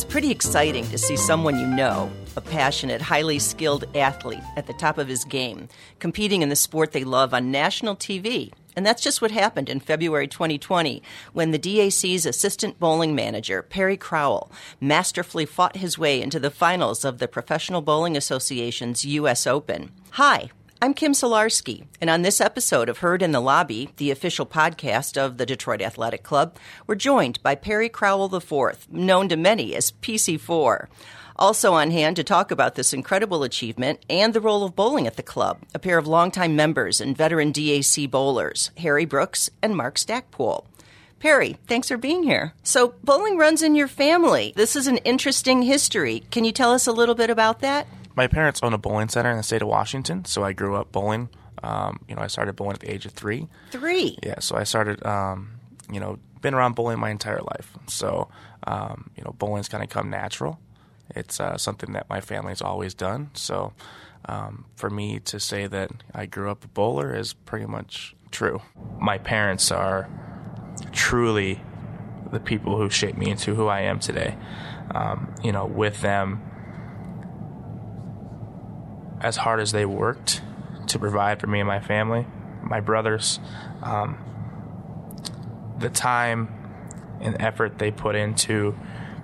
It's pretty exciting to see someone you know, a passionate, highly skilled athlete at the top of his game, competing in the sport they love on national TV. And that's just what happened in February 2020 when the DAC's assistant bowling manager, Perry Crowell, masterfully fought his way into the finals of the Professional Bowling Association's U.S. Open. Hi, I'm Kim Solarski, and on this episode of Heard in the Lobby, the official podcast of the Detroit Athletic Club, we're joined by Perry Crowell IV, known to many as PC4. Also on hand to talk about this incredible achievement and the role of bowling at the club, a pair of longtime members and veteran DAC bowlers, Harry Brooks and Mark Stackpool. Perry, thanks for being here. So, bowling runs in your family. This is an interesting history. Can you tell us a little bit about that? My parents own a bowling center in the state of Washington, so I grew up bowling. Um, you know, I started bowling at the age of three. Three. Yeah, so I started. Um, you know, been around bowling my entire life, so um, you know, bowling's kind of come natural. It's uh, something that my family's always done. So, um, for me to say that I grew up a bowler is pretty much true. My parents are truly the people who shaped me into who I am today. Um, you know, with them as hard as they worked to provide for me and my family, my brothers, um, the time and effort they put into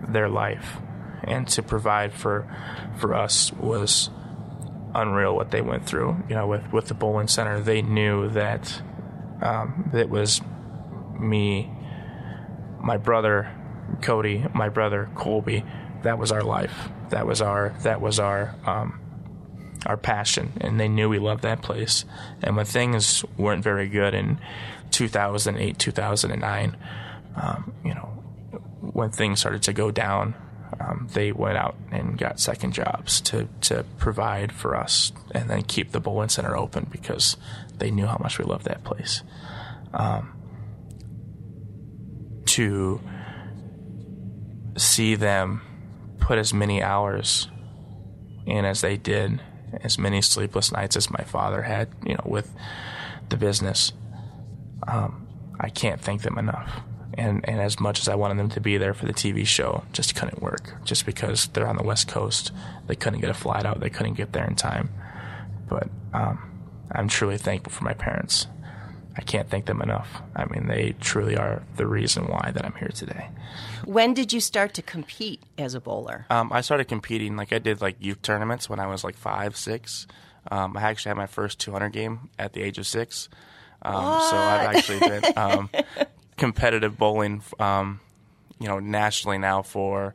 their life and to provide for for us was unreal what they went through. You know, with with the bowling center, they knew that um, it was me, my brother Cody, my brother Colby. That was our life. That was our that was our um, our passion, and they knew we loved that place. And when things weren't very good in 2008, 2009, um, you know, when things started to go down, um, they went out and got second jobs to, to provide for us and then keep the bowling center open because they knew how much we loved that place. Um, to see them put as many hours in as they did as many sleepless nights as my father had, you know, with the business. Um, I can't thank them enough. And, and as much as I wanted them to be there for the TV show, just couldn't work. Just because they're on the West Coast, they couldn't get a flight out, they couldn't get there in time. But um, I'm truly thankful for my parents. I can't thank them enough. I mean, they truly are the reason why that I'm here today. When did you start to compete as a bowler? Um, I started competing like I did like youth tournaments when I was like five, six. Um, I actually had my first 200 game at the age of six. Um, so I've actually been um, competitive bowling, um, you know, nationally now for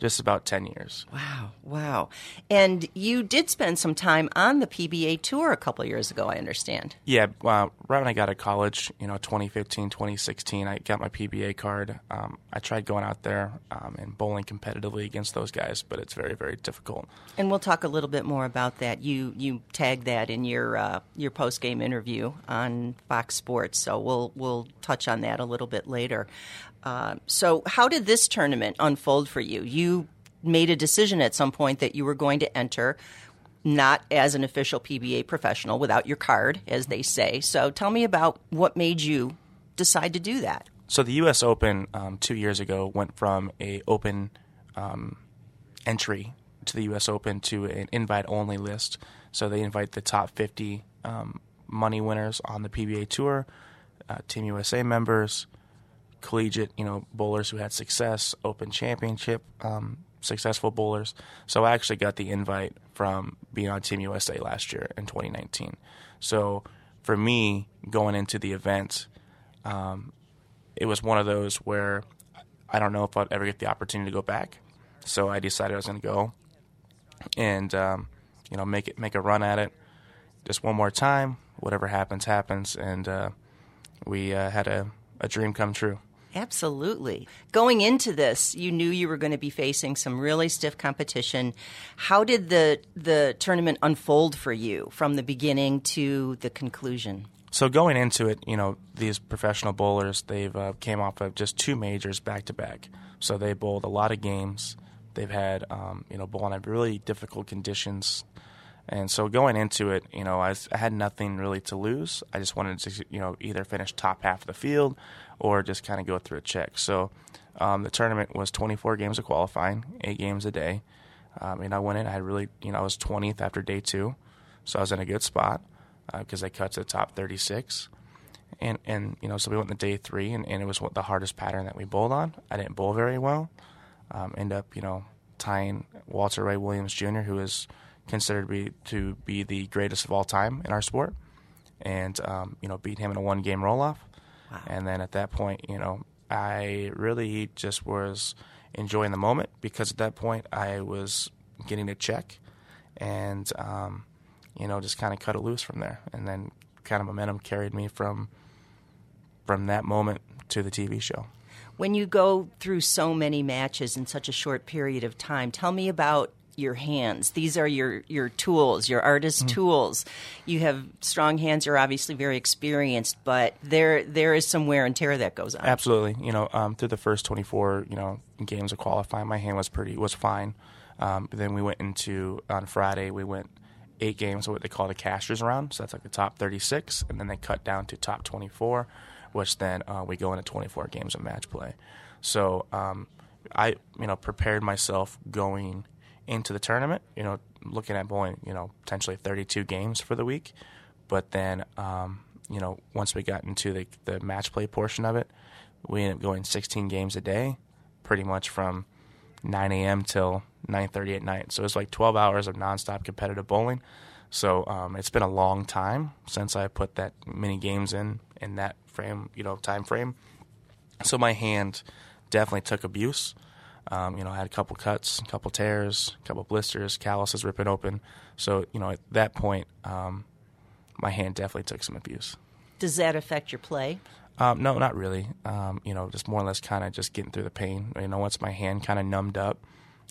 just about 10 years. Wow, wow. And you did spend some time on the PBA tour a couple years ago, I understand. Yeah, uh, right when I got to college, you know, 2015, 2016, I got my PBA card. Um, I tried going out there um, and bowling competitively against those guys, but it's very, very difficult. And we'll talk a little bit more about that. You you tagged that in your uh, your post game interview on Fox Sports, so we'll we'll touch on that a little bit later. Uh, so, how did this tournament unfold for you? You made a decision at some point that you were going to enter not as an official PBA professional without your card, as they say. So, tell me about what made you decide to do that. So, the U.S. Open um, two years ago went from a open um, entry to the U.S. Open to an invite only list. So, they invite the top 50 um, money winners on the PBA tour, uh, Team USA members collegiate, you know, bowlers who had success, Open Championship um, successful bowlers. So I actually got the invite from being on Team USA last year in 2019. So for me, going into the event, um, it was one of those where I don't know if I'd ever get the opportunity to go back. So I decided I was going to go and um, you know make it make a run at it just one more time. Whatever happens, happens, and uh, we uh, had a, a dream come true. Absolutely. Going into this, you knew you were going to be facing some really stiff competition. How did the the tournament unfold for you from the beginning to the conclusion? So going into it, you know, these professional bowlers, they've uh, came off of just two majors back to back. So they bowled a lot of games. They've had, um, you know, bowling in really difficult conditions, And so going into it, you know, I, I, had nothing really to lose. I just wanted to, you know, either finish top half of the field or just kind of go through a check. So um, the tournament was 24 games of qualifying, eight games a day. Um, and I went in, I had really, you know, I was 20th after day two. So I was in a good spot because uh, I cut to the top 36. And, and, you know, so we went to day three, and, and it was the hardest pattern that we bowled on. I didn't bowl very well. Um, end up, you know, tying Walter Ray Williams Jr., who is considered to be, to be the greatest of all time in our sport, and um, you know beat him in a one game roll off. Wow. And then at that point, you know, I really just was enjoying the moment because at that point I was getting a check, and um, you know just kind of cut it loose from there, and then kind of momentum carried me from from that moment to the TV show when you go through so many matches in such a short period of time, tell me about your hands. These are your your tools, your artist mm-hmm. tools. You have strong hands. You're obviously very experienced, but there there is some wear and tear that goes on. Absolutely. You know, um, through the first 24, you know, games of qualifying, my hand was pretty was fine. Um, then we went into on Friday. We went eight games, of what they call the cashers round. So that's like the top 36, and then they cut down to top 24, which then uh, we go into 24 games of match play. So um, I, you know, prepared myself going into the tournament, you know, looking at bowling, you know, potentially 32 games for the week. But then, um, you know, once we got into the, the match play portion of it, we ended up going 16 games a day, pretty much from 9 a.m. till 9:30 at night. So it was like 12 hours of nonstop competitive bowling. So um, it's been a long time since I put that many games in in that frame, you know, time frame. So my hand definitely took abuse. Um, you know, I had a couple cuts, a couple tears, a couple blisters, calluses ripping open. So, you know, at that point, um, my hand definitely took some abuse. Does that affect your play? Um, no, not really. Um, you know, just more or less kind of just getting through the pain. You know, once my hand kind of numbed up,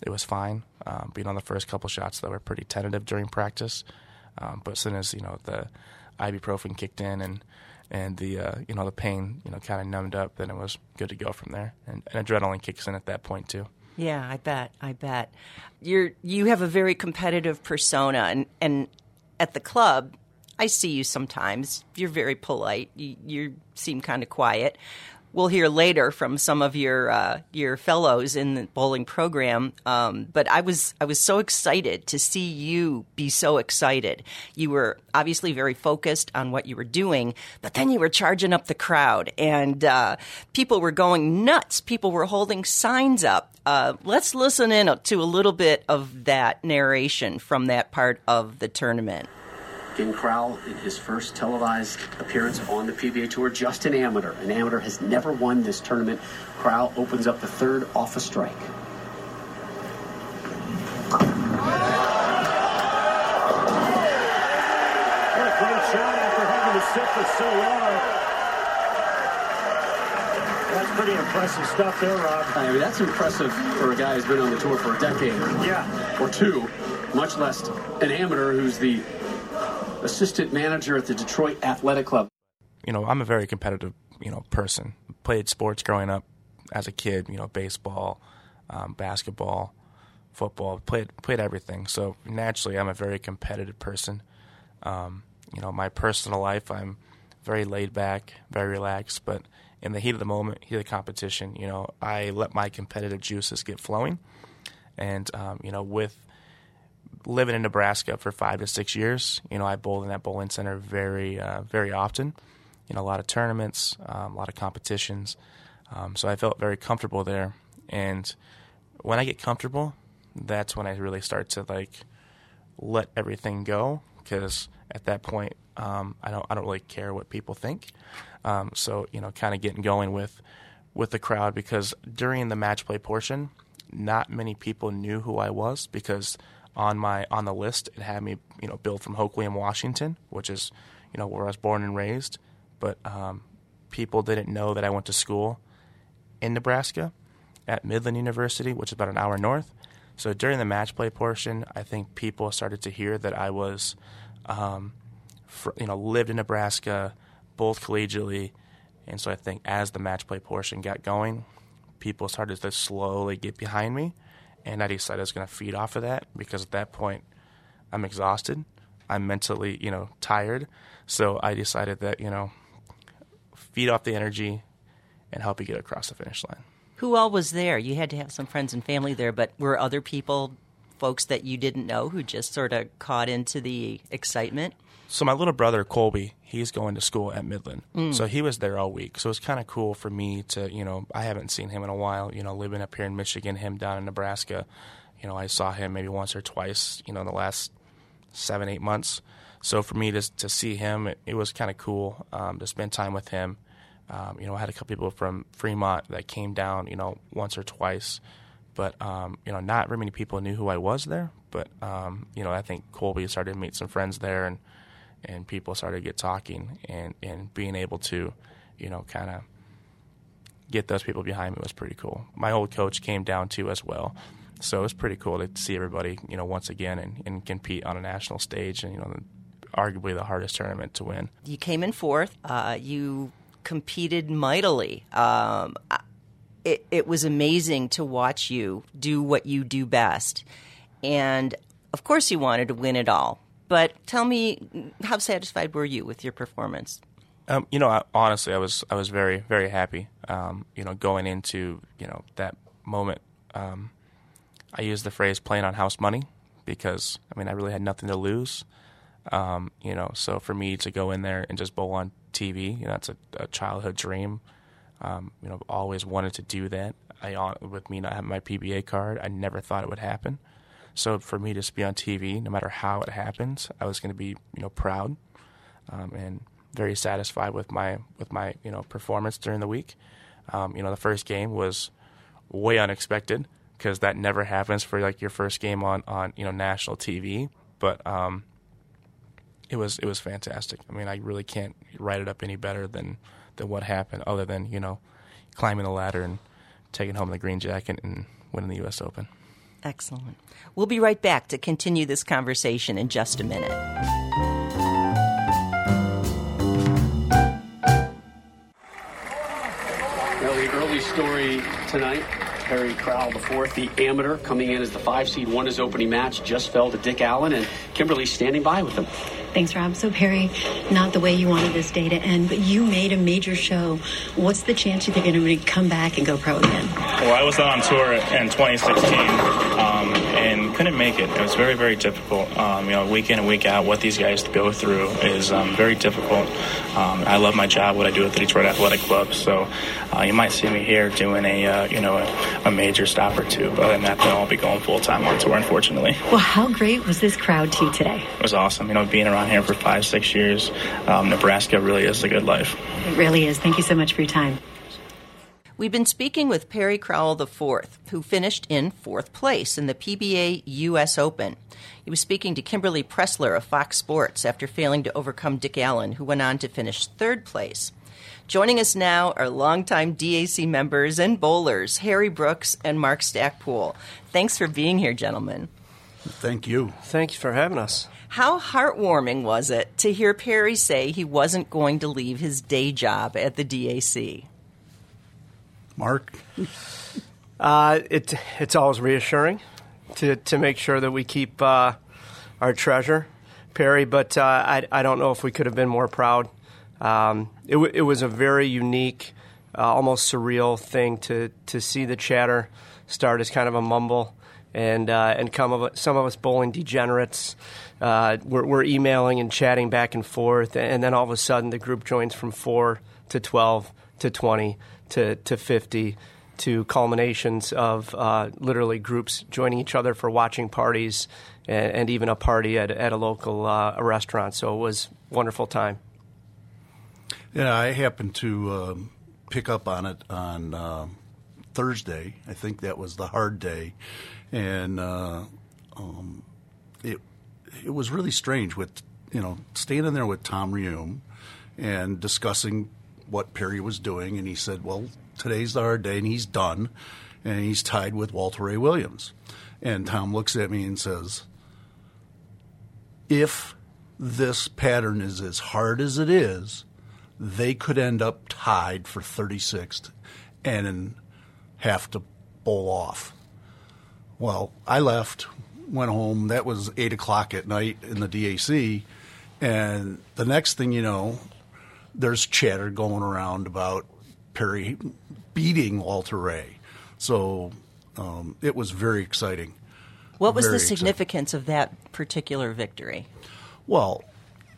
it was fine. Um, being on the first couple shots that were pretty tentative during practice, um, but as soon as you know the ibuprofen kicked in and and the uh, you know the pain you know kind of numbed up, then it was good to go from there. And, and adrenaline kicks in at that point too. Yeah, I bet. I bet. You're you have a very competitive persona, and and at the club, I see you sometimes. You're very polite. You, you seem kind of quiet we'll hear later from some of your uh, your fellows in the bowling program. Um, but I was I was so excited to see you be so excited. You were obviously very focused on what you were doing, but then you were charging up the crowd, and uh, people were going nuts. People were holding signs up. Uh, let's listen in to a little bit of that narration from that part of the tournament. Ken Crowell in his first televised appearance on the PBA Tour, just an amateur. An amateur has never won this tournament. Crowell opens up the third off a strike. What a great shot after having to sit for so long. That's pretty impressive stuff there, Rob. I mean, that's impressive for a guy who's been on the tour for a decade. Yeah. Or two, much less an amateur who's the assistant manager at the Detroit Athletic Club. You know, I'm a very competitive, you know, person. Played sports growing up as a kid. You know, baseball, um, basketball, football. Played played everything. So naturally, I'm a very competitive person. Um, you know, my personal life, I'm very laid back, very relaxed. But in the heat of the moment, heat of the competition, you know, I let my competitive juices get flowing. And um, you know, with living in Nebraska for five to six years, you know, I bowled in that bowling center very, uh, very often. You know, a lot of tournaments, um, a lot of competitions. Um, so I felt very comfortable there. And when I get comfortable, that's when I really start to like let everything go because at that point, um, I don't, I don't really care what people think. Um, so you know, kind of getting going with with the crowd because during the match play portion, not many people knew who I was because on my on the list. It had me, you know, billed from Hoquiam, Washington, which is, you know, where I was born and raised. But um, people didn't know that I went to school in Nebraska at Midland University, which is about an hour north. So during the match play portion, I think people started to hear that I was, um, fr- you know, lived in Nebraska, both collegially, and so I think as the match play portion got going, people started to slowly get behind me and I decided I was going to feed off of that because at that point, I'm exhausted. I'm mentally, you know, tired. So I decided that, you know, feed off the energy and help you get across the finish line. Who all was there? You had to have some friends and family there, but were other people, folks that you didn't know, who just sort of caught into the excitement? So my little brother Colby, he's going to school at Midland, Mm. so he was there all week. So it's kind of cool for me to, you know, I haven't seen him in a while. You know, living up here in Michigan, him down in Nebraska. You know, I saw him maybe once or twice. You know, in the last seven, eight months. So for me to to see him, it, it was kind of cool um, to spend time with him. Um, you know, I had a couple people from Fremont that came down. You know, once or twice, but um, you know, not very many people knew who I was there. But um, you know, I think Colby started to meet some friends there, and and people started to get talking, and and being able to, you know, kind of get those people behind me was pretty cool. My old coach came down too as well. So it was pretty cool to see everybody, you know, once again and, and compete on a national stage and, you know, arguably the hardest tournament to win. You came in fourth. Uh, you competed mightily. Um, it, it was amazing to watch you do what you do best. And of course, you wanted to win it all. But tell me, how satisfied were you with your performance? Um, you know, I, honestly, I was I was very very happy. Um, you know, going into you know that moment, um, I used the phrase "playing on house money" because I mean I really had nothing to lose. Um, you know, so for me to go in there and just bowl on TV, you know, that's a, a childhood dream. Um, you know, I've always wanted to do that. I with me not having my PBA card, I never thought it would happen. So for me to just be on TV, no matter how it happens, I was going to be you know proud um, and very satisfied with my with my you know performance during the week. Um, you know, the first game was way unexpected because that never happens for like your first game on on you know national TV. But um, it was it was fantastic. I mean, I really can't write it up any better than than what happened, other than you know climbing the ladder and taking home the green jacket and winning the U.S. Open. Excellent. We'll be right back to continue this conversation in just a minute. Well, the early story tonight. Perry Crowell, the fourth, the amateur, coming in as the five seed, won his opening match, just fell to Dick Allen, and Kimberly standing by with him. Thanks, Rob. So, Perry, not the way you wanted this day to end, but you made a major show. What's the chance you think you're going to come back and go pro again? Well, I was on tour in 2016 um, and couldn't make it. It was very, very difficult. Um, you know, week in and week out, what these guys go through is um, very difficult. Um, I love my job, what I do at the Detroit Athletic Club. So uh, you might see me here doing a, uh, you know, a, a major stop or two. But other than that, then I'll be going full time on tour, unfortunately. Well, how great was this crowd to you today? It was awesome. You know, being around here for five, six years, um, Nebraska really is a good life. It really is. Thank you so much for your time. We've been speaking with Perry Crowell IV, who finished in fourth place in the PBA U.S. Open. He was speaking to Kimberly Pressler of Fox Sports after failing to overcome Dick Allen, who went on to finish third place. Joining us now are longtime DAC members and bowlers, Harry Brooks and Mark Stackpool. Thanks for being here, gentlemen. Thank you. Thank you for having us. How heartwarming was it to hear Perry say he wasn't going to leave his day job at the DAC? Mark? Uh, it it's always reassuring to to make sure that we keep uh, our treasure, Perry. But uh, I I don't know if we could have been more proud. Um, it it was a very unique, uh, almost surreal thing to to see the chatter start as kind of a mumble. And uh, and come of some of us bowling degenerates, uh, we're, we're emailing and chatting back and forth, and then all of a sudden the group joins from four to twelve to twenty to to fifty to culminations of uh, literally groups joining each other for watching parties and, and even a party at, at a local uh, a restaurant. So it was wonderful time. Yeah, I happened to um, pick up on it on um Thursday. I think that was the hard day, and uh, um, it it was really strange with you know standing there with Tom Reum and discussing what Perry was doing, and he said, "Well, today's hard day, and he's done, and he's tied with Walter Ray Williams." And Tom looks at me and says, "If this pattern is as hard as it is." they could end up tied for 36th and have to bowl off. Well, I left went home. That was eight o'clock at night in the DAC, and the next thing you know, there's chatter going around about Perry beating Walter Ray. So um, it was very exciting. What was Very the significance of that particular victory? Well,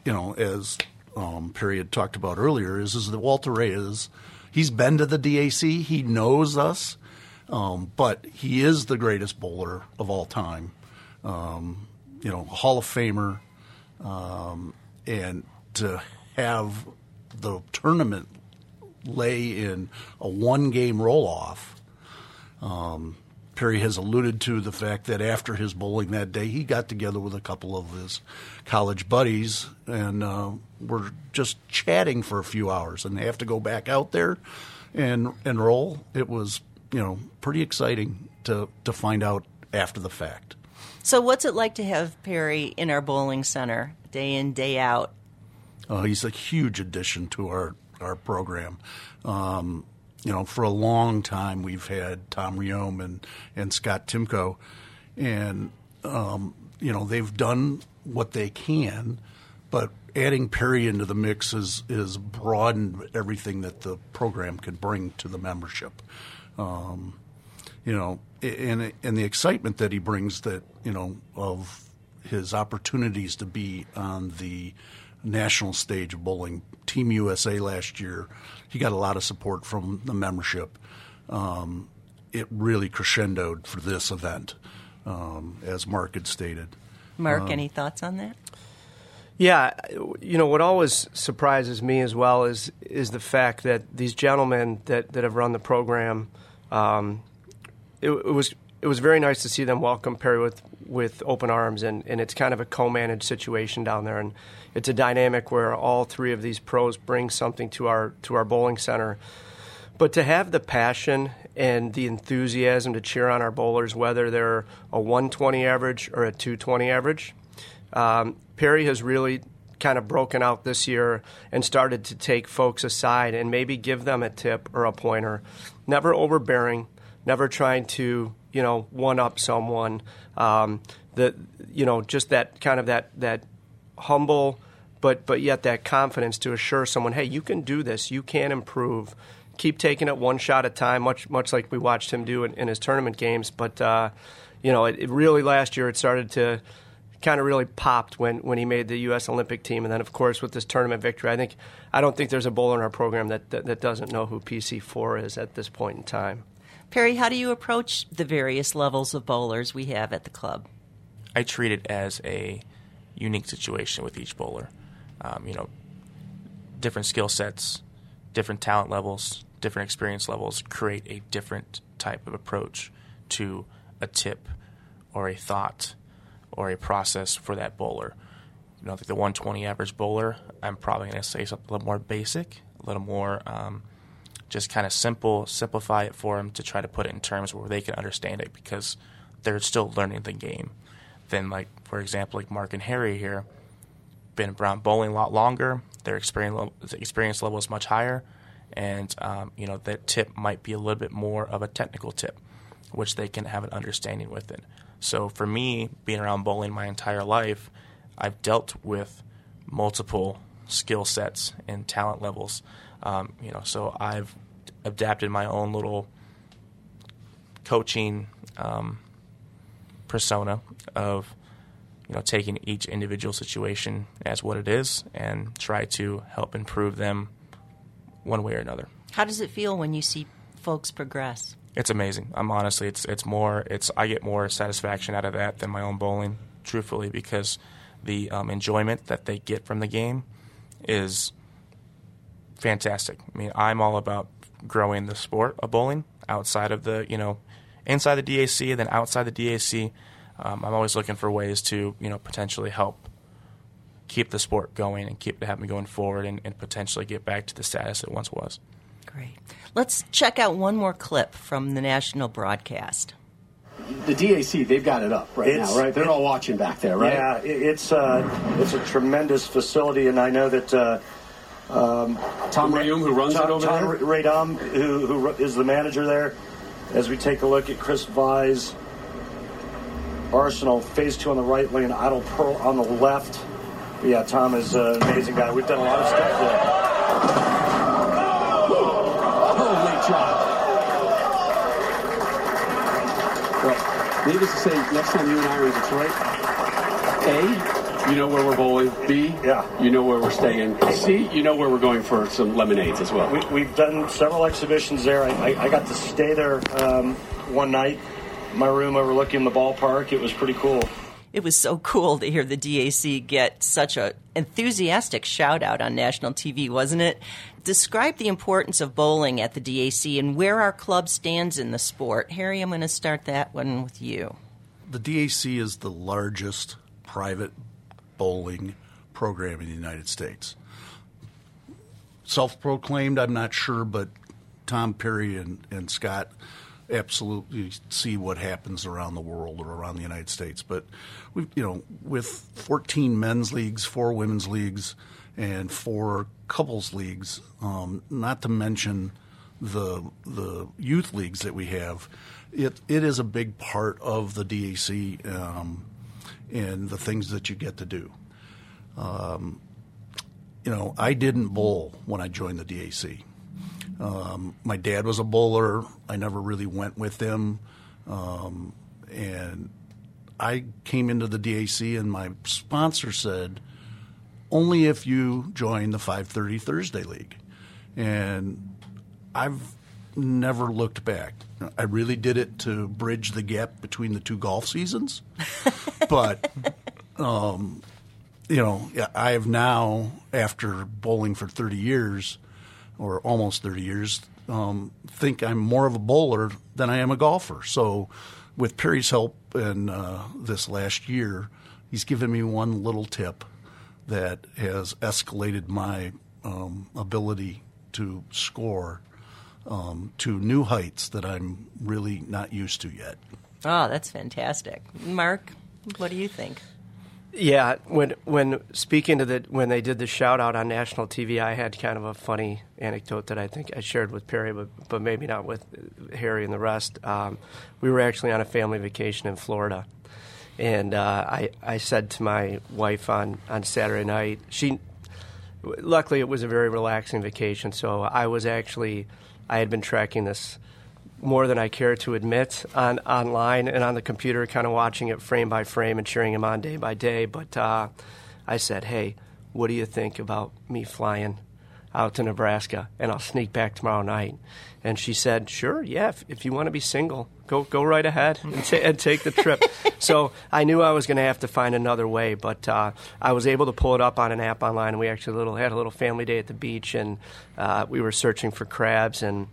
you know, as um, Perry had talked about earlier, is is that Walter Ray is he's been to the DAC, he knows us, um, but he is the greatest bowler of all time. Um, you know, Hall of Famer, um, and to have the tournament lay in a one game roll off. Um, Perry has alluded to the fact that after his bowling that day, he got together with a couple of his college buddies and uh, were just chatting for a few hours. And they have to go back out there and and roll. It was you know pretty exciting to to find out after the fact. So, what's it like to have Perry in our bowling center day in, day out? Uh, he's a huge addition to our our program. Um, you know, for a long time we've had Tom Reum and and Scott Timko, and um, you know they've done what they can, but adding Perry into the mix is is broadened everything that the program can bring to the membership. Um, you know, and and the excitement that he brings that you know of his opportunities to be on the national stage of bowling. Team USA last year, he got a lot of support from the membership. Um, it really crescendoed for this event, um, as Mark had stated. Mark, Um, any thoughts on that? Yeah, you know what always surprises me as well is is the fact that these gentlemen that, that have run the program, um, it, it was it was very nice to see them welcome Perry with with open arms, and, and it's kind of a co-managed situation down there, and it's a dynamic where all three of these pros bring something to our to our bowling center. But to have the passion and the enthusiasm to cheer on our bowlers, whether they're a 120 average or a 220 average, um, Perry has really kind of broken out this year and started to take folks aside and maybe give them a tip or a pointer. Never overbearing, never trying to you know one up someone. Um, you know just that kind of that that humble, but but yet that confidence to assure someone, hey, you can do this, you can improve. Keep taking it one shot at a time, much much like we watched him do in, in his tournament games. But uh, you know, it, it really last year it started to kind of really popped when, when he made the U.S. Olympic team, and then of course with this tournament victory, I think I don't think there's a bowler in our program that, that, that doesn't know who PC four is at this point in time. Perry, how do you approach the various levels of bowlers we have at the club? I treat it as a unique situation with each bowler. Um, you know, different skill sets, different talent levels, different experience levels create a different type of approach to a tip or a thought or a process for that bowler. You know, like the 120 average bowler, I'm probably going to say something a little more basic, a little more um, just kind of simple, simplify it for them to try to put it in terms where they can understand it because they're still learning the game. Then, like for example, like Mark and Harry here, been around bowling a lot longer. Their experience level, experience level is much higher, and um, you know that tip might be a little bit more of a technical tip, which they can have an understanding with it. So for me, being around bowling my entire life, I've dealt with multiple skill sets and talent levels. Um, you know, so I've adapted my own little coaching um, persona of you know taking each individual situation as what it is and try to help improve them one way or another. How does it feel when you see folks progress? It's amazing. I'm honestly, it's it's more, it's I get more satisfaction out of that than my own bowling, truthfully, because the um, enjoyment that they get from the game is fantastic. I mean, I'm all about growing the sport of bowling outside of the, you know, inside the DAC and then outside the DAC. Um, I'm always looking for ways to, you know, potentially help keep the sport going and keep it having going forward and, and potentially get back to the status it once was. Great. Let's check out one more clip from the national broadcast. The DAC, they've got it up right It's- now, right? They're it- all watching back there, right? Yeah, it, it's uh, it's a tremendous facility, and I know that uh, Um, Tom Reum, who runs Tom, it over Tom there. Radom, who, who ru- is the manager there, as we take a look at Chris Vise, Arsenal, phase two on the right lane, Idol Pearl on the left. Yeah, Tom is an amazing guy. We've done a lot of stuff there. Holy job. Well, needless to say, next time you and I are in Detroit, A, you know where we're bowling. B, Yeah. you know where we're staying. C, you know where we're going for some lemonades as well. We, we've done several exhibitions there. I, I, I got to stay there um, one night. My room overlooking the ballpark. It was pretty cool. It was so cool to hear the DAC get such a enthusiastic shout out on national TV, wasn't it? Describe the importance of bowling at the DAC and where our club stands in the sport. Harry, I'm going to start that one with you. The DAC is the largest private bowling program in the United States. Self proclaimed, I'm not sure, but Tom Perry and, and Scott absolutely see what happens around the world or around the United States. But we, you know, with 14 men's leagues, four women's leagues, and four couples leagues, um, not to mention the the youth leagues that we have, it it is a big part of the DAC um, and the things that you get to do. Um, you know, I didn't bowl when I joined the DAC. Um, my dad was a bowler. I never really went with him, um, and I came into the DAC, and my sponsor said, "Only if you join the 5:30 Thursday League," and I've never looked back. I really did it to bridge the gap between the two golf seasons, but um, you know, I have now, after bowling for 30 years, or almost 30 years, um, think I'm more of a bowler than I am a golfer. So, with Perry's help in uh, this last year, he's given me one little tip that has escalated my um, ability to score um, to new heights that I'm really not used to yet. Oh, that's fantastic. Mark, what do you think? Yeah, when when speaking to the when they did the shout out on national TV, I had kind of a funny anecdote that I think I shared with Perry, but but maybe not with Harry and the rest. Um, we were actually on a family vacation in Florida, and uh, I I said to my wife on on Saturday night, she luckily it was a very relaxing vacation, so I was actually I had been tracking this more than I care to admit on online and on the computer, kind of watching it frame by frame and cheering him on day by day. But uh, I said, "Hey, what do you think about me flying out to Nebraska and I'll sneak back tomorrow night?" And she said, "Sure, yeah. If, if you want to be single, go go right ahead and, ta- and take the trip." so I knew I was going to have to find another way, but uh, I was able to pull it up on an app online. And we actually little had a little family day at the beach, and uh, we were searching for crabs and.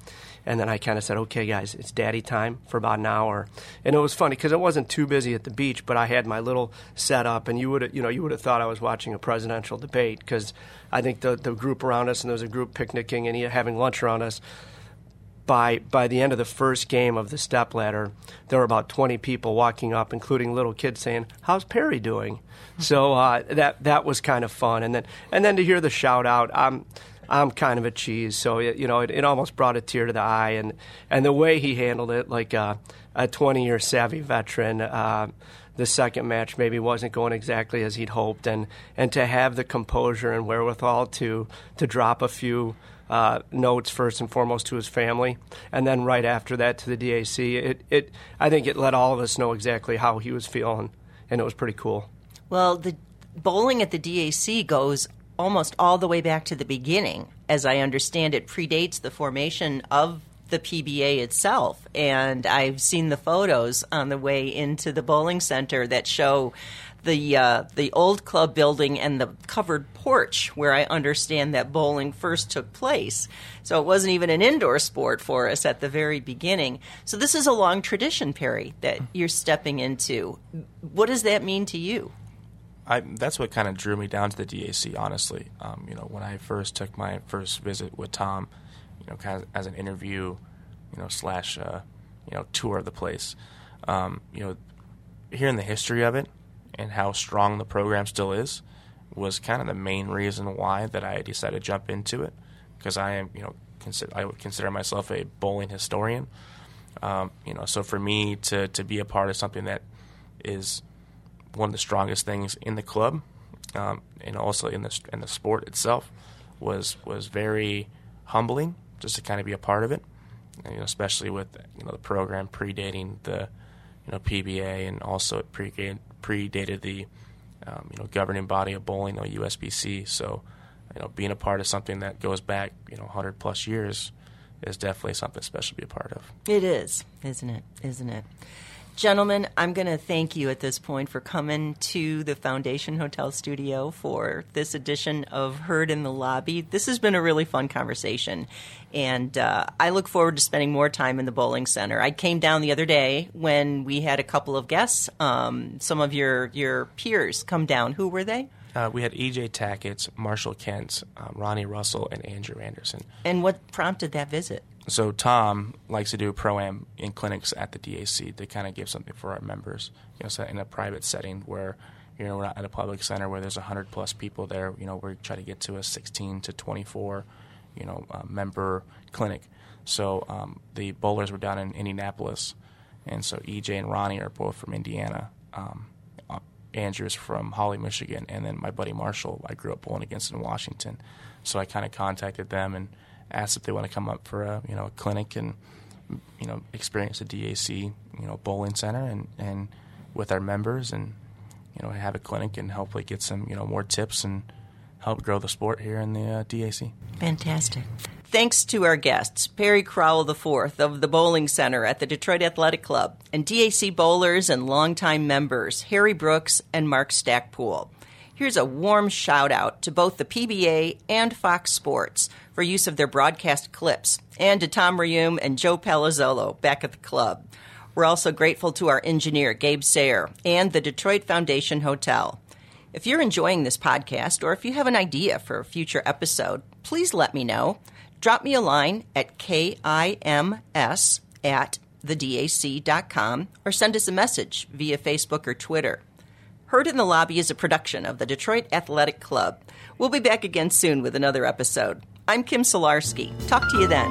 And then I kind of said, okay, guys, it's daddy time for about an hour. And it was funny because it wasn't too busy at the beach, but I had my little setup, and you would, you know, you would have thought I was watching a presidential debate because I think the the group around us, and there was a group picnicking and having lunch around us. By by the end of the first game of the step ladder, there were about 20 people walking up, including little kids saying, "How's Perry doing?" so uh, that that was kind of fun, and then and then to hear the shout out. Um, I'm kind of a cheese, so it, you know it, it almost brought a tear to the eye, and and the way he handled it, like a, a 20 year savvy veteran. Uh, the second match maybe wasn't going exactly as he'd hoped, and and to have the composure and wherewithal to to drop a few. Uh, notes first and foremost to his family, and then right after that to the DAC. It, it, I think it let all of us know exactly how he was feeling, and it was pretty cool. Well, the bowling at the DAC goes almost all the way back to the beginning. As I understand it, predates the formation of the PBA itself. And I've seen the photos on the way into the bowling center that show the uh, the old club building and the covered porch where I understand that bowling first took place. So it wasn't even an indoor sport for us at the very beginning. So this is a long tradition, Perry, that you're stepping into. What does that mean to you? I, that's what kind of drew me down to the DAC, honestly. Um, you know, when I first took my first visit with Tom, you know, kind of as an interview, you know, slash, uh, you know, tour of the place. Um, you know, hearing the history of it and how strong the program still is was kind of the main reason why that I decided to jump into it because I am, you know, consider, I would consider myself a bowling historian. Um, you know, so for me to to be a part of something that is one of the strongest things in the club, um, and also in the in the sport itself, was was very humbling just to kind of be a part of it, and, you know, especially with you know the program predating the you know PBA and also it pre- predated the um, you know governing body of bowling, the USBC. So you know being a part of something that goes back you know 100 plus years is definitely something special to be a part of. It is, isn't it? Isn't it? Gentlemen, I'm going to thank you at this point for coming to the Foundation Hotel studio for this edition of Heard in the Lobby. This has been a really fun conversation, and uh, I look forward to spending more time in the bowling center. I came down the other day when we had a couple of guests, um, some of your, your peers come down. Who were they? Uh, we had EJ Tackett, Marshall Kent, um, Ronnie Russell, and Andrew Anderson. And what prompted that visit? So Tom likes to do pro am in clinics at the DAC to kind of give something for our members. You know, so in a private setting where you know we're not at a public center where there's hundred plus people there. You know, we try to get to a 16 to 24, you know, uh, member clinic. So um, the bowlers were down in Indianapolis, and so EJ and Ronnie are both from Indiana. Um, uh, Andrew's from Holly, Michigan, and then my buddy Marshall, I grew up bowling against in Washington. So I kind of contacted them and asked if they want to come up for a you know a clinic and you know experience the DAC you know bowling center and and with our members and you know have a clinic and hopefully get some you know more tips and help grow the sport here in the uh, DAC. Fantastic. Thanks to our guests, Perry Crowell IV of the Bowling Center at the Detroit Athletic Club, and DAC bowlers and longtime members Harry Brooks and Mark Stackpool. Here's a warm shout out to both the PBA and Fox Sports for use of their broadcast clips, and to Tom Reum and Joe Palazzolo back at the club. We're also grateful to our engineer, Gabe Sayer, and the Detroit Foundation Hotel. If you're enjoying this podcast or if you have an idea for a future episode, please let me know. Drop me a line at kims at thedac.com or send us a message via Facebook or Twitter. Heard in the Lobby is a production of the Detroit Athletic Club. We'll be back again soon with another episode. I'm Kim Solarski. Talk to you then.